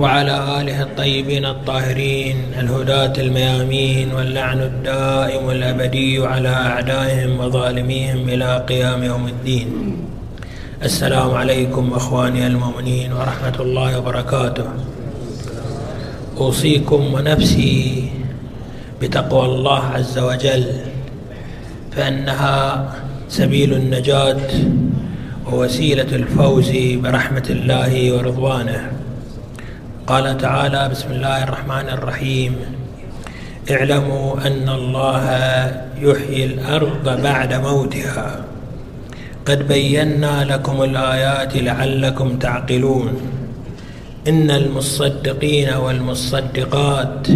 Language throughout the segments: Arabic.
وعلى آله الطيبين الطاهرين الهداة الميامين واللعن الدائم الأبدي على أعدائهم وظالميهم إلى قيام يوم الدين. السلام عليكم أخواني المؤمنين ورحمة الله وبركاته. أوصيكم ونفسي بتقوى الله عز وجل. فإنها سبيل النجاة ووسيلة الفوز برحمة الله ورضوانه. قال تعالى بسم الله الرحمن الرحيم اعلموا أن الله يحيي الأرض بعد موتها. قد بينا لكم الآيات لعلكم تعقلون. إن المصدقين والمصدقات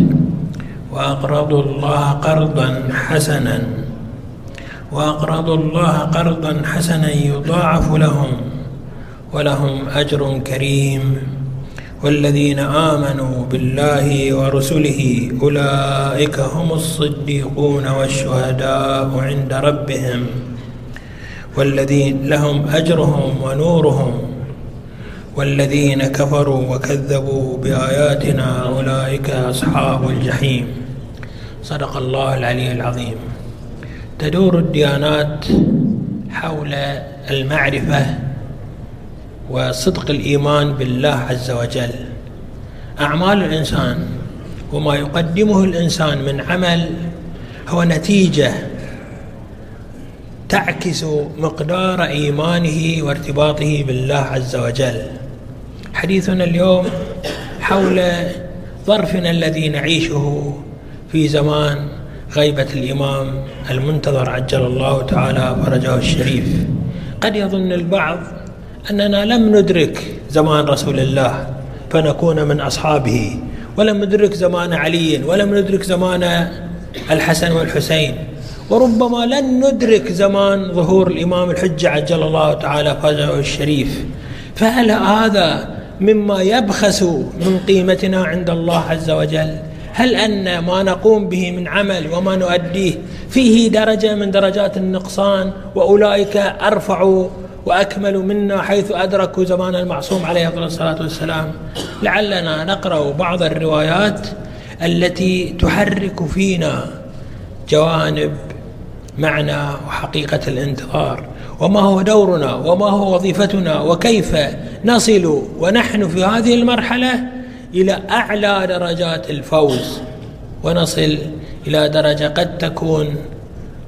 وأقرضوا الله قرضا حسنا وأقرضوا الله قرضا حسنا يضاعف لهم ولهم أجر كريم. والذين آمنوا بالله ورسله أولئك هم الصديقون والشهداء عند ربهم. والذين لهم أجرهم ونورهم. والذين كفروا وكذبوا بآياتنا أولئك أصحاب الجحيم. صدق الله العلي العظيم. تدور الديانات حول المعرفة وصدق الإيمان بالله عز وجل. أعمال الإنسان وما يقدمه الإنسان من عمل هو نتيجة تعكس مقدار إيمانه وارتباطه بالله عز وجل. حديثنا اليوم حول ظرفنا الذي نعيشه في زمان غيبة الإمام المنتظر عجل الله تعالى فرجه الشريف. قد يظن البعض أننا لم ندرك زمان رسول الله فنكون من أصحابه. ولم ندرك زمان علي ولم ندرك زمان الحسن والحسين. وربما لن ندرك زمان ظهور الإمام الحجة عجل الله تعالى فرجه الشريف. فهل هذا مما يبخس من قيمتنا عند الله عز وجل؟ هل أن ما نقوم به من عمل وما نؤديه فيه درجة من درجات النقصان وأولئك أرفع وأكمل منا حيث أدركوا زمان المعصوم عليه أفضل الصلاة والسلام. لعلنا نقرأ بعض الروايات التي تحرك فينا جوانب معنى وحقيقة الانتظار. وما هو دورنا وما هو وظيفتنا وكيف نصل ونحن في هذه المرحلة؟ إلى أعلى درجات الفوز. ونصل إلى درجة قد تكون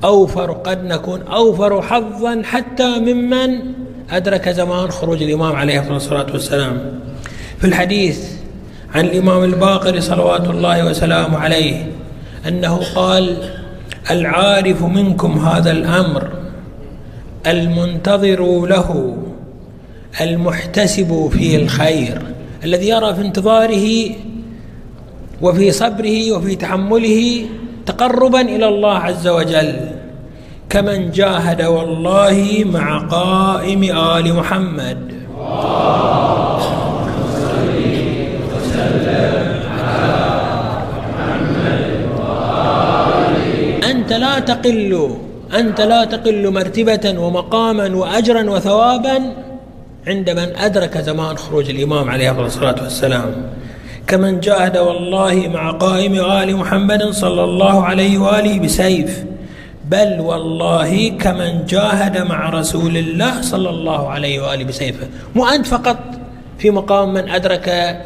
أوفر قد نكون أوفر حظا حتى ممن أدرك زمان خروج الإمام عليه الصلاة والسلام. في الحديث عن الإمام الباقر صلوات الله وسلامه عليه أنه قال العارف منكم هذا الأمر المنتظر له المحتسب فيه الخير. الذي يرى في انتظاره وفي صبره وفي تحمله تقربا إلى الله عز وجل كمن جاهد والله مع قائم آل محمد. أنت لا تقل أنت لا تقل مرتبة ومقاما وأجرا وثوابا عند من أدرك زمان خروج الإمام عليه الصلاة والسلام. كمن جاهد والله مع قائم آل محمد صلى الله عليه وآله بسيف. بل والله كمن جاهد مع رسول الله صلى الله عليه وآله بسيفه مو أنت فقط في مقام من أدرك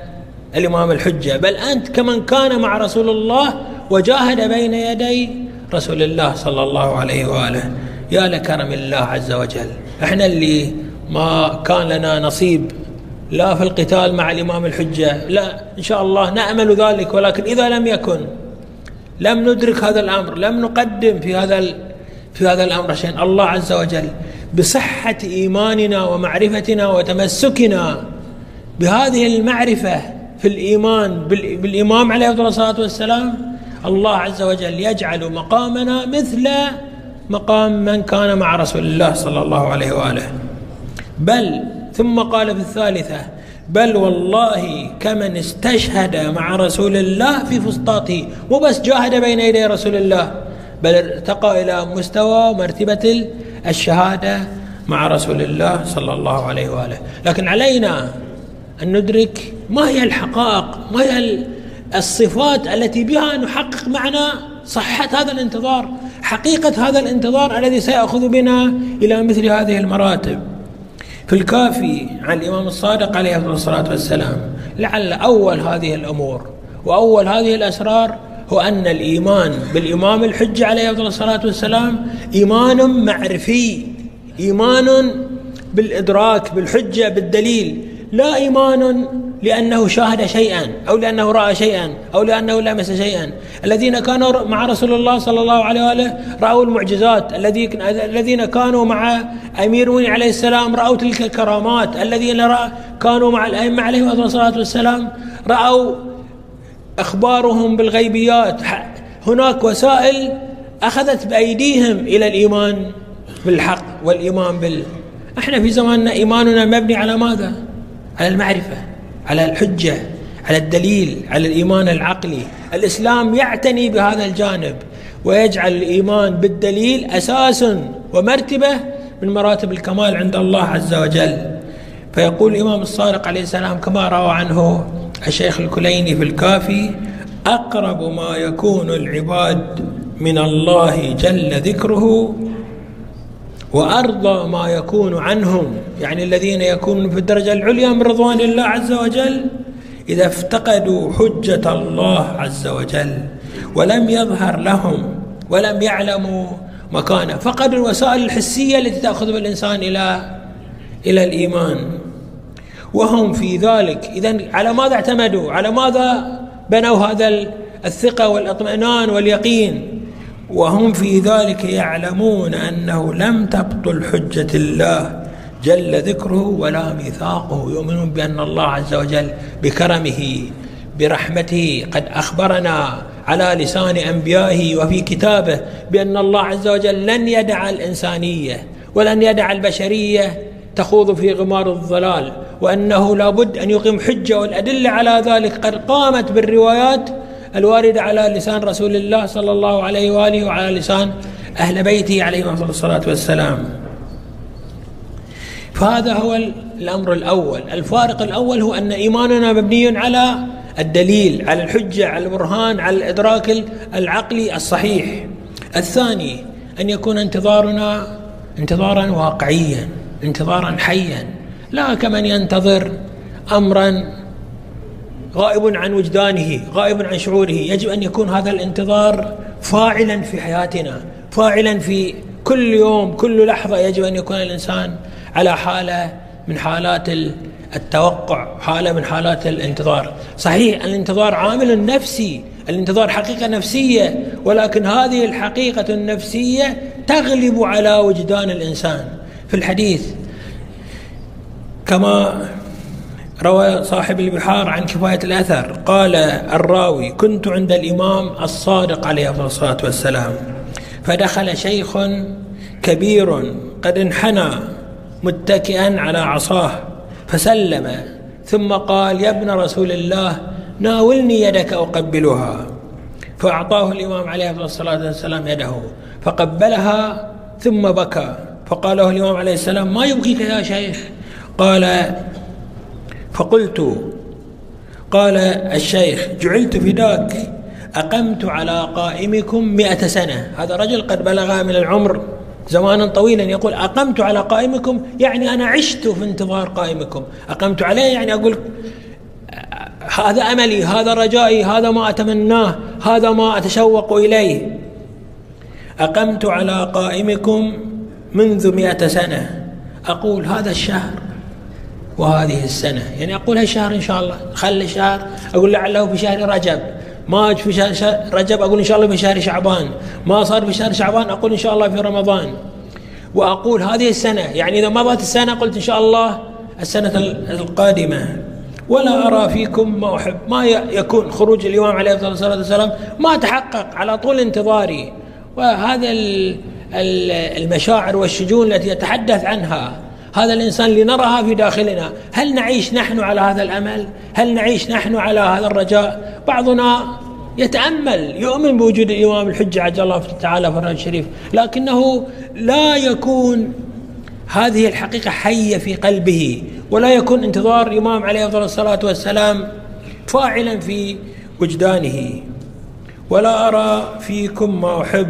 الإمام الحجة بل أنت كمن كان مع رسول الله وجاهد بين يدي رسول الله صلى الله عليه وآله. يا لكرم الله عز وجل. إحنا اللي ما كان لنا نصيب لا في القتال مع الإمام الحجة. لا إن شاء الله نأمل ذلك ولكن إذا لم يكن لم ندرك هذا الأمر لم نقدم في هذا في هذا الأمر شيئا. الله عز وجل بصحة إيماننا ومعرفتنا وتمسكنا بهذه المعرفة في الإيمان بالإمام عليه الصلاة والسلام الله عز وجل يجعل مقامنا مثل مقام من كان مع رسول الله صلى الله عليه وآله. بل ثم قال في الثالثة بل والله كمن استشهد مع رسول الله في فسطاته مو بس جاهد بين يدي رسول الله بل ارتقى إلى مستوى مرتبة الشهادة مع رسول الله صلى الله عليه وآله. لكن علينا أن ندرك ما هي الحقائق ما هي الصفات التي بها نحقق معنى صحة هذا الانتظار حقيقة هذا الانتظار الذي سيأخذ بنا إلى مثل هذه المراتب. في الكافي عن الإمام الصادق عليه الصلاة والسلام. لعل أول هذه الأمور وأول هذه الأسرار هو أن الإيمان بالإمام الحجة عليه الصلاة والسلام إيمان معرفي إيمان بالإدراك بالحجة بالدليل لا إيمان لأنه شاهد شيئا أو لأنه رأى شيئا أو لأنه لمس شيئا. الذين كانوا مع رسول الله صلى الله عليه وآله رأوا المعجزات. الذين كانوا مع أمير عليه السلام رأوا تلك الكرامات. الذين كانوا مع الأئمة عليهم الصلاة والسلام رأوا أخبارهم بالغيبيات. هناك وسائل أخذت بأيديهم إلى الإيمان بالحق والإيمان بال إحنا في زماننا إيماننا مبني على ماذا؟ على المعرفة. على الحجة على الدليل على الإيمان العقلي. الإسلام يعتني بهذا الجانب ويجعل الإيمان بالدليل أساس ومرتبة من مراتب الكمال عند الله عز وجل. فيقول الإمام الصادق عليه السلام كما روى عنه الشيخ الكليني في الكافي أقرب ما يكون العباد من الله جل ذكره وأرضى ما يكون عنهم يعني الذين يكونون في الدرجة العليا من رضوان الله عز وجل إذا افتقدوا حجة الله عز وجل ولم يظهر لهم ولم يعلموا مكانه. فقد الوسائل الحسية التي تأخذ بالإنسان إلى إلى الإيمان. وهم في ذلك. إذا على ماذا اعتمدوا؟ على ماذا بنوا هذا الثقة والإطمئنان واليقين؟ وهم في ذلك يعلمون أنه لم تبطل حجة الله جل ذكره ولا ميثاقه. يؤمنون بأن الله عز وجل بكرمه برحمته قد أخبرنا على لسان أنبيائه وفي كتابه بأن الله عز وجل لن يدع الإنسانية ولن يدع البشرية تخوض في غمار الضلال وأنه لابد أن يقيم حجة والأدلة على ذلك. قد قامت بالروايات الواردة على لسان رسول الله صلى الله عليه وآله وعلى لسان أهل بيته عليهم الصلاة والسلام. فهذا هو الأمر الأول. الفارق الأول هو أن إيماننا مبني على الدليل على الحجة على البرهان على الإدراك العقلي الصحيح. الثاني أن يكون انتظارنا انتظارا واقعيا انتظارا حيا. لا كمن ينتظر امرا غائب عن وجدانه غائب عن شعوره. يجب أن يكون هذا الانتظار فاعلا في حياتنا فاعلا في كل يوم كل لحظة. يجب أن يكون الإنسان على حالة من حالات التوقع حالة من حالات الانتظار. صحيح الانتظار عامل نفسي الانتظار حقيقة نفسية ولكن هذه الحقيقة النفسية تغلب على وجدان الإنسان. في الحديث كما روى صاحب البحار عن كفاية الأثر. قال الراوي كنت عند الإمام الصادق عليه الصلاة والسلام فدخل شيخ كبير قد انحنى متكئا على عصاه فسلم ثم قال يا ابن رسول الله ناولني يدك أقبلها. فأعطاه الإمام عليه الصلاة والسلام يده فقبلها ثم بكى. فقال له الإمام عليه السلام ما يبكيك يا شيخ؟ قال فقلت قال الشيخ جعلت فداك أقمت على قائمكم مئة سنة. هذا رجل قد بلغ من العمر زمانا طويلا يقول أقمت على قائمكم يعني أنا عشت في انتظار قائمكم. أقمت عليه يعني أقول هذا أملي هذا رجائي هذا ما أتمناه هذا ما أتشوق إليه. أقمت على قائمكم منذ مئة سنة. أقول هذا الشهر وهذه السنة. يعني أقول هالشهر إن شاء الله خلي الشهر أقول لعله في شهر رجب. ما في شهر رجب أقول إن شاء الله في شهر شعبان. ما صار في شهر شعبان أقول إن شاء الله في رمضان. وأقول هذه السنة يعني إذا مضت السنة قلت إن شاء الله السنة القادمة. ولا أرى فيكم ما أحب ما يكون خروج الإمام عليه الصلاة والسلام. ما تحقق على طول انتظاري. وهذا المشاعر والشجون التي يتحدث عنها. هذا الإنسان لنرها في داخلنا. هل نعيش نحن على هذا الأمل؟ هل نعيش نحن على هذا الرجاء؟ بعضنا يتأمل يؤمن بوجود الإمام الحجة عجل الله تعالى فرج الشريف لكنه لا يكون هذه الحقيقة حية في قلبه ولا يكون انتظار الإمام عليه أفضل الصلاة والسلام فاعلا في وجدانه. ولا أرى فيكم ما أحب.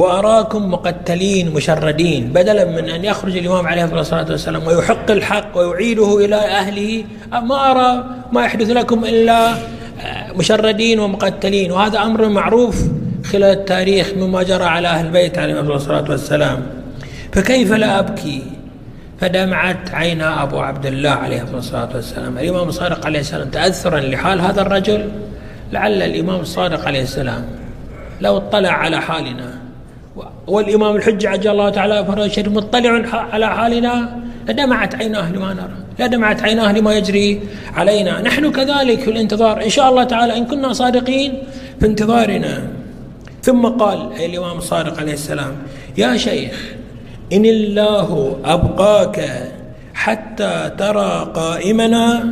وأراكم مقتلين مشردين بدلا من أن يخرج الإمام عليه الصلاة والسلام ويحق الحق ويعيده إلى أهله ما أرى ما يحدث لكم إلا مشردين ومقتلين وهذا أمر معروف خلال التاريخ مما جرى على أهل البيت عليهم الصلاة والسلام. فكيف لا أبكي؟ فدمعت عينا أبو عبد الله عليه الصلاة والسلام. الإمام الصادق عليه السلام تأثرا لحال هذا الرجل لعل الإمام الصادق عليه السلام لو اطلع على حالنا. والإمام الحجة عجل الله تعالى فرج الشريف مطلع على حالنا. لدمعت عيناه لما نرى لدمعت عيناه لما يجري علينا. نحن كذلك في الانتظار. إن شاء الله تعالى إن كنا صادقين في انتظارنا. ثم قال أي الإمام الصادق عليه السلام يا شيخ إن الله أبقاك حتى ترى قائمنا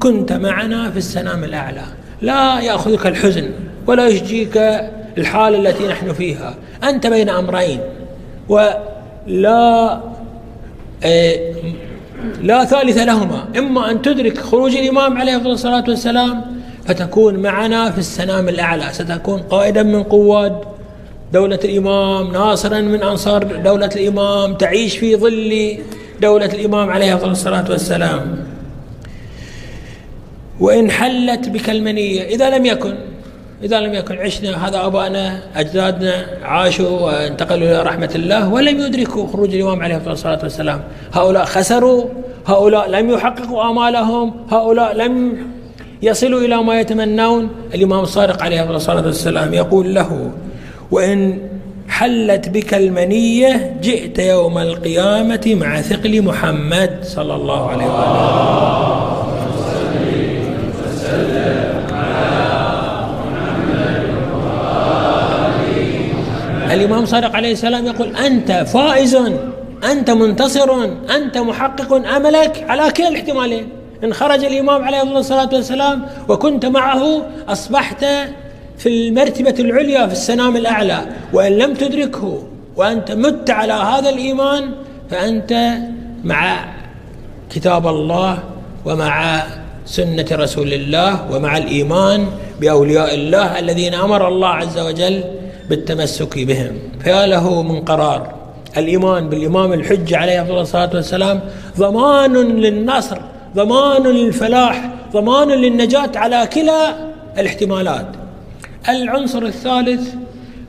كنت معنا في السنام الأعلى. لا يأخذك الحزن ولا يشجيك الحال التي نحن فيها. أنت بين أمرين. ولا آه، لا ثالث لهما. إما أن تدرك خروج الإمام عليه الصلاة والسلام فتكون معنا في السنام الأعلى. ستكون قائدا من قواد دولة الإمام ناصرا من أنصار دولة الإمام تعيش في ظل دولة الإمام عليه الصلاة والسلام. وإن حلت بك المنية إذا لم يكن إذا لم يكن عشنا هذا أبانا أجدادنا عاشوا وانتقلوا إلى رحمة الله ولم يدركوا خروج الإمام عليه الصلاة والسلام. هؤلاء خسروا هؤلاء لم يحققوا آمالهم هؤلاء لم يصلوا إلى ما يتمنون. الإمام الصادق عليه الصلاة والسلام يقول له وإن حلت بك المنية جئت يوم القيامة مع ثقل محمد صلى الله عليه وآله الإمام صادق عليه السلام يقول أنت فائز أنت منتصر أنت محقق أملك على كلا الاحتمالين. إن خرج الإمام عليه الصلاة والسلام وكنت معه أصبحت في المرتبة العليا في السنام الأعلى. وإن لم تدركه وأنت مت على هذا الإيمان فأنت مع كتاب الله ومع سنة رسول الله ومع الإيمان بأولياء الله الذين أمر الله عز وجل بالتمسك بهم. فيا له من قرار. الإيمان بالإمام الحج عليه الصلاة والسلام ضمان للنصر ضمان للفلاح ضمان للنجاة على كلا الاحتمالات. العنصر الثالث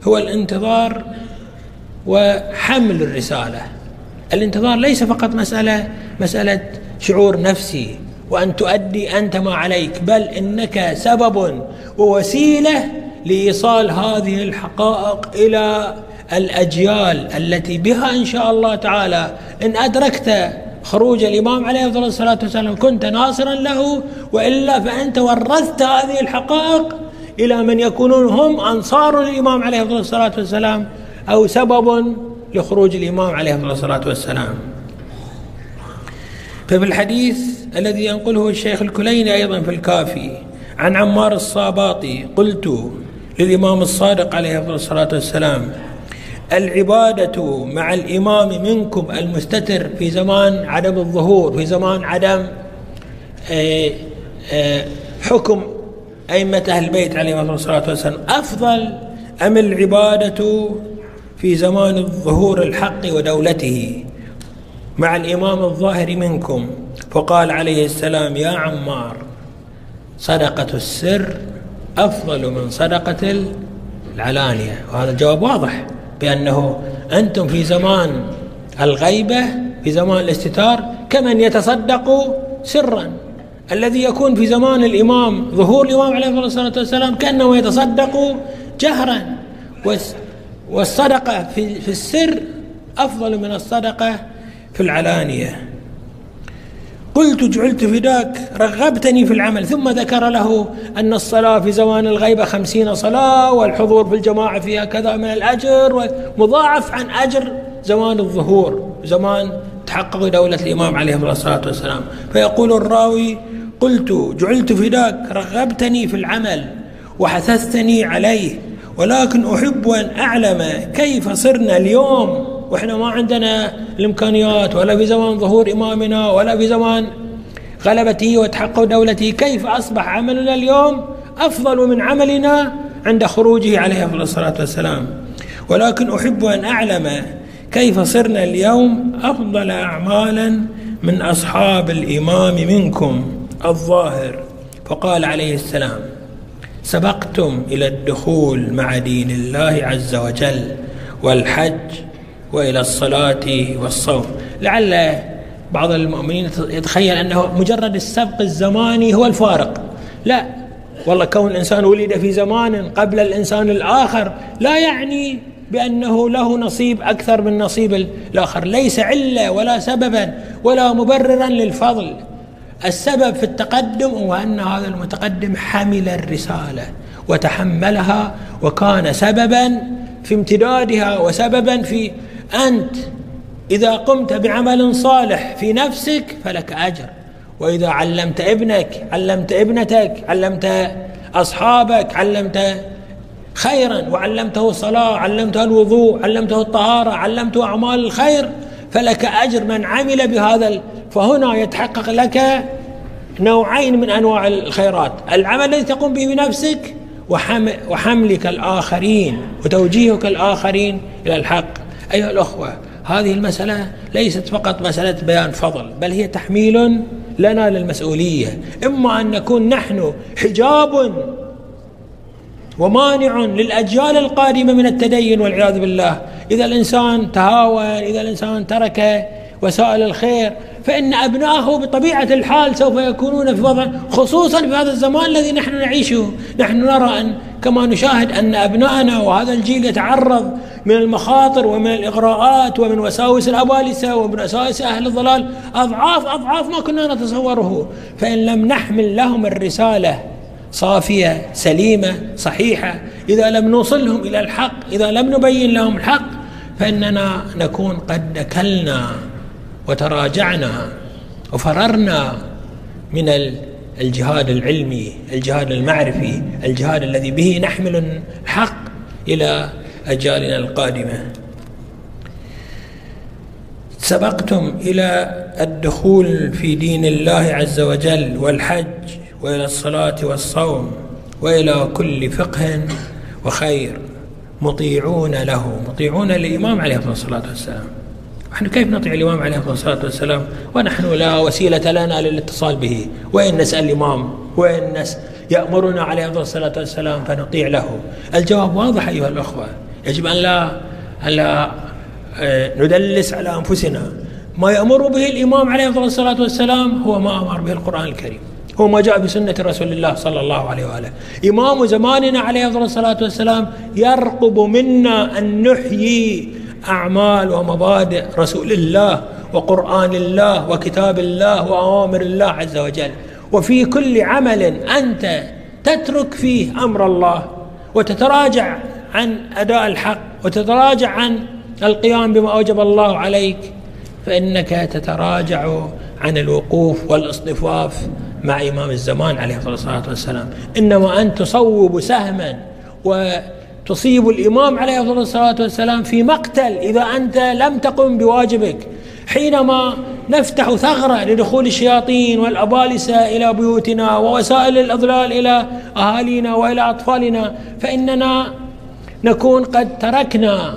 هو الانتظار وحمل الرسالة. الانتظار ليس فقط مسألة مسألة شعور نفسي وأن تؤدي أنت ما عليك بل إنك سبب ووسيلة لإيصال هذه الحقائق إلى الأجيال التي بها إن شاء الله تعالى. إن أدركت خروج الإمام عليه الصلاة والسلام كنت ناصرا له وإلا فأنت ورثت هذه الحقائق إلى من يكونون هم أنصار الإمام عليه الصلاة والسلام أو سبب لخروج الإمام عليه الصلاة والسلام. ففي الحديث الذي ينقله الشيخ الكليني أيضا في الكافي عن عمار الصاباطي قلت للإمام الصادق عليه الصلاة والسلام العبادة مع الإمام منكم المستتر في زمان عدم الظهور في زمان عدم آه، آه، حكم أئمة أهل البيت عليهم الصلاة والسلام. أفضل أم العبادة في زمان الظهور الحق ودولته مع الإمام الظاهر منكم؟ فقال عليه السلام يا عمار صدقة السر أفضل من صدقة العلانية. وهذا الجواب واضح بأنه أنتم في زمان الغيبة في زمان الاستتار كمن يتصدق سرا. الذي يكون في زمان الإمام ظهور الإمام عليه الصلاة والسلام كأنه يتصدق جهرا. والصدقة في, السر أفضل من الصدقة في العلانية. قلت جعلت فداك رغبتني في العمل ثم ذكر له أن الصلاة في زمان الغيبة خمسين صلاة والحضور في الجماعة فيها كذا من الأجر مضاعف عن أجر زمان الظهور زمان تحقق دولة الإمام عليه الصلاة والسلام. فيقول الراوي قلت جعلت فداك رغبتني في العمل وحثثتني عليه ولكن أحب أن أعلم كيف صرنا اليوم. وإحنا ما عندنا الإمكانيات ولا في زمان ظهور إمامنا ولا في زمان غلبته وتحقق دولته كيف أصبح عملنا اليوم أفضل من عملنا عند خروجه عليه الصلاة والسلام؟ ولكن أحب أن أعلم كيف صرنا اليوم أفضل أعمالا من أصحاب الإمام منكم الظاهر. فقال عليه السلام سبقتم إلى الدخول مع دين الله عز وجل والحج وإلى الصلاة والصوم. لعل بعض المؤمنين يتخيل أنه مجرد السبق الزماني هو الفارق. لا والله كون الإنسان ولد في زمان قبل الإنسان الآخر لا يعني بأنه له نصيب أكثر من نصيب الآخر. ليس علة ولا سببا ولا مبررا للفضل. السبب في التقدم هو أن هذا المتقدم حمل الرسالة وتحملها وكان سببا في امتدادها وسببا في أنت إذا قمت بعمل صالح في نفسك فلك أجر. وإذا علمت ابنك علمت ابنتك علمت أصحابك علمت خيرا وعلمته الصلاة علمته الوضوء علمته الطهارة علمته أعمال الخير فلك أجر من عمل بهذا فهنا يتحقق لك نوعين من أنواع الخيرات. العمل الذي تقوم به بنفسك وحملك الآخرين وتوجيهك الآخرين إلى الحق. أيها الأخوة هذه المسألة ليست فقط مسألة بيان فضل بل هي تحميل لنا للمسؤولية. إما أن نكون نحن حجاب ومانع للأجيال القادمة من التدين والعياذ بالله. إذا الإنسان تهاون إذا الإنسان ترك وسائل الخير فإن أبنائه بطبيعة الحال سوف يكونون في وضع خصوصا في هذا الزمان الذي نحن نعيشه. نحن نرى أن كما نشاهد أن أبنائنا وهذا الجيل يتعرض من المخاطر ومن الإغراءات ومن وساوس الأبالسة ومن وساوس أهل الضلال. أضعاف أضعاف ما كنا نتصوره. فإن لم نحمل لهم الرسالة صافية سليمة صحيحة إذا لم نوصلهم إلى الحق إذا لم نبين لهم الحق فإننا نكون قد نكلنا. وتراجعنا وفررنا من الجهاد العلمي الجهاد المعرفي الجهاد الذي به نحمل الحق إلى أجيالنا القادمة. سبقتم إلى الدخول في دين الله عز وجل والحج وإلى الصلاة والصوم وإلى كل فقه وخير مطيعون له مطيعون للإمام عليه الصلاة والسلام. نحن كيف نطيع الإمام عليه الصلاة والسلام؟ ونحن لا وسيلة لنا للاتصال به. وإن نسأل الإمام وإن نس يأمرنا عليه الصلاة والسلام فنطيع له. الجواب واضح أيها الأخوة. يجب أن لا أن لا آه، ندلس على أنفسنا. ما يأمر به الإمام عليه الصلاة والسلام هو ما أمر به القرآن الكريم. هو ما جاء بسنة رسول الله صلى الله عليه وآله. إمام زماننا عليه الصلاة والسلام يرقب منا أن نحيي أعمال ومبادئ رسول الله وقرآن الله وكتاب الله وأوامر الله عز وجل. وفي كل عمل أنت تترك فيه أمر الله وتتراجع عن أداء الحق وتتراجع عن القيام بما أوجب الله عليك فإنك تتراجع عن الوقوف والاصطفاف مع إمام الزمان عليه الصلاة والسلام. إنما أن تصوب سهما وتصيب الإمام عليه الصلاة والسلام في مقتل إذا أنت لم تقم بواجبك. حينما نفتح ثغرة لدخول الشياطين والأبالسة إلى بيوتنا ووسائل الإضلال إلى أهالينا وإلى أطفالنا فإننا نكون قد تركنا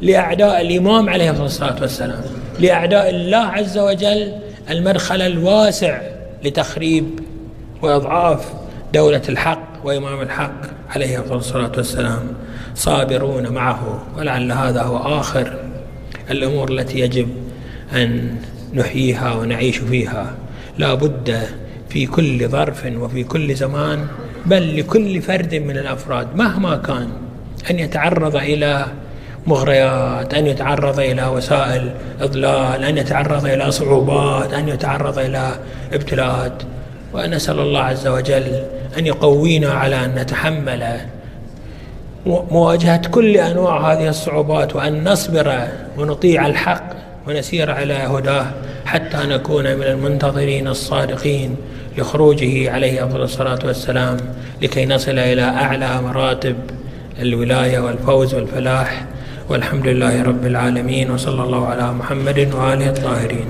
لأعداء الإمام عليه الصلاة والسلام لأعداء الله عز وجل المدخل الواسع لتخريب وإضعاف دولة الحق وإمام الحق عليه الصلاة والسلام. صابرون معه ولعل هذا هو آخر الأمور التي يجب أن نحييها ونعيش فيها. لا بد في كل ظرف وفي كل زمان بل لكل فرد من الأفراد مهما كان أن يتعرض إلى مغريات أن يتعرض إلى وسائل إضلال أن يتعرض إلى صعوبات أن يتعرض إلى ابتلاءات ونسأل الله عز وجل أن يقوينا على أن نتحمل مواجهة كل أنواع هذه الصعوبات وأن نصبر ونطيع الحق ونسير على هداه حتى نكون من المنتظرين الصادقين لخروجه عليه أفضل الصلاة والسلام لكي نصل إلى أعلى مراتب الولاية والفوز والفلاح. والحمد لله رب العالمين وصلى الله على محمد وآله الطاهرين.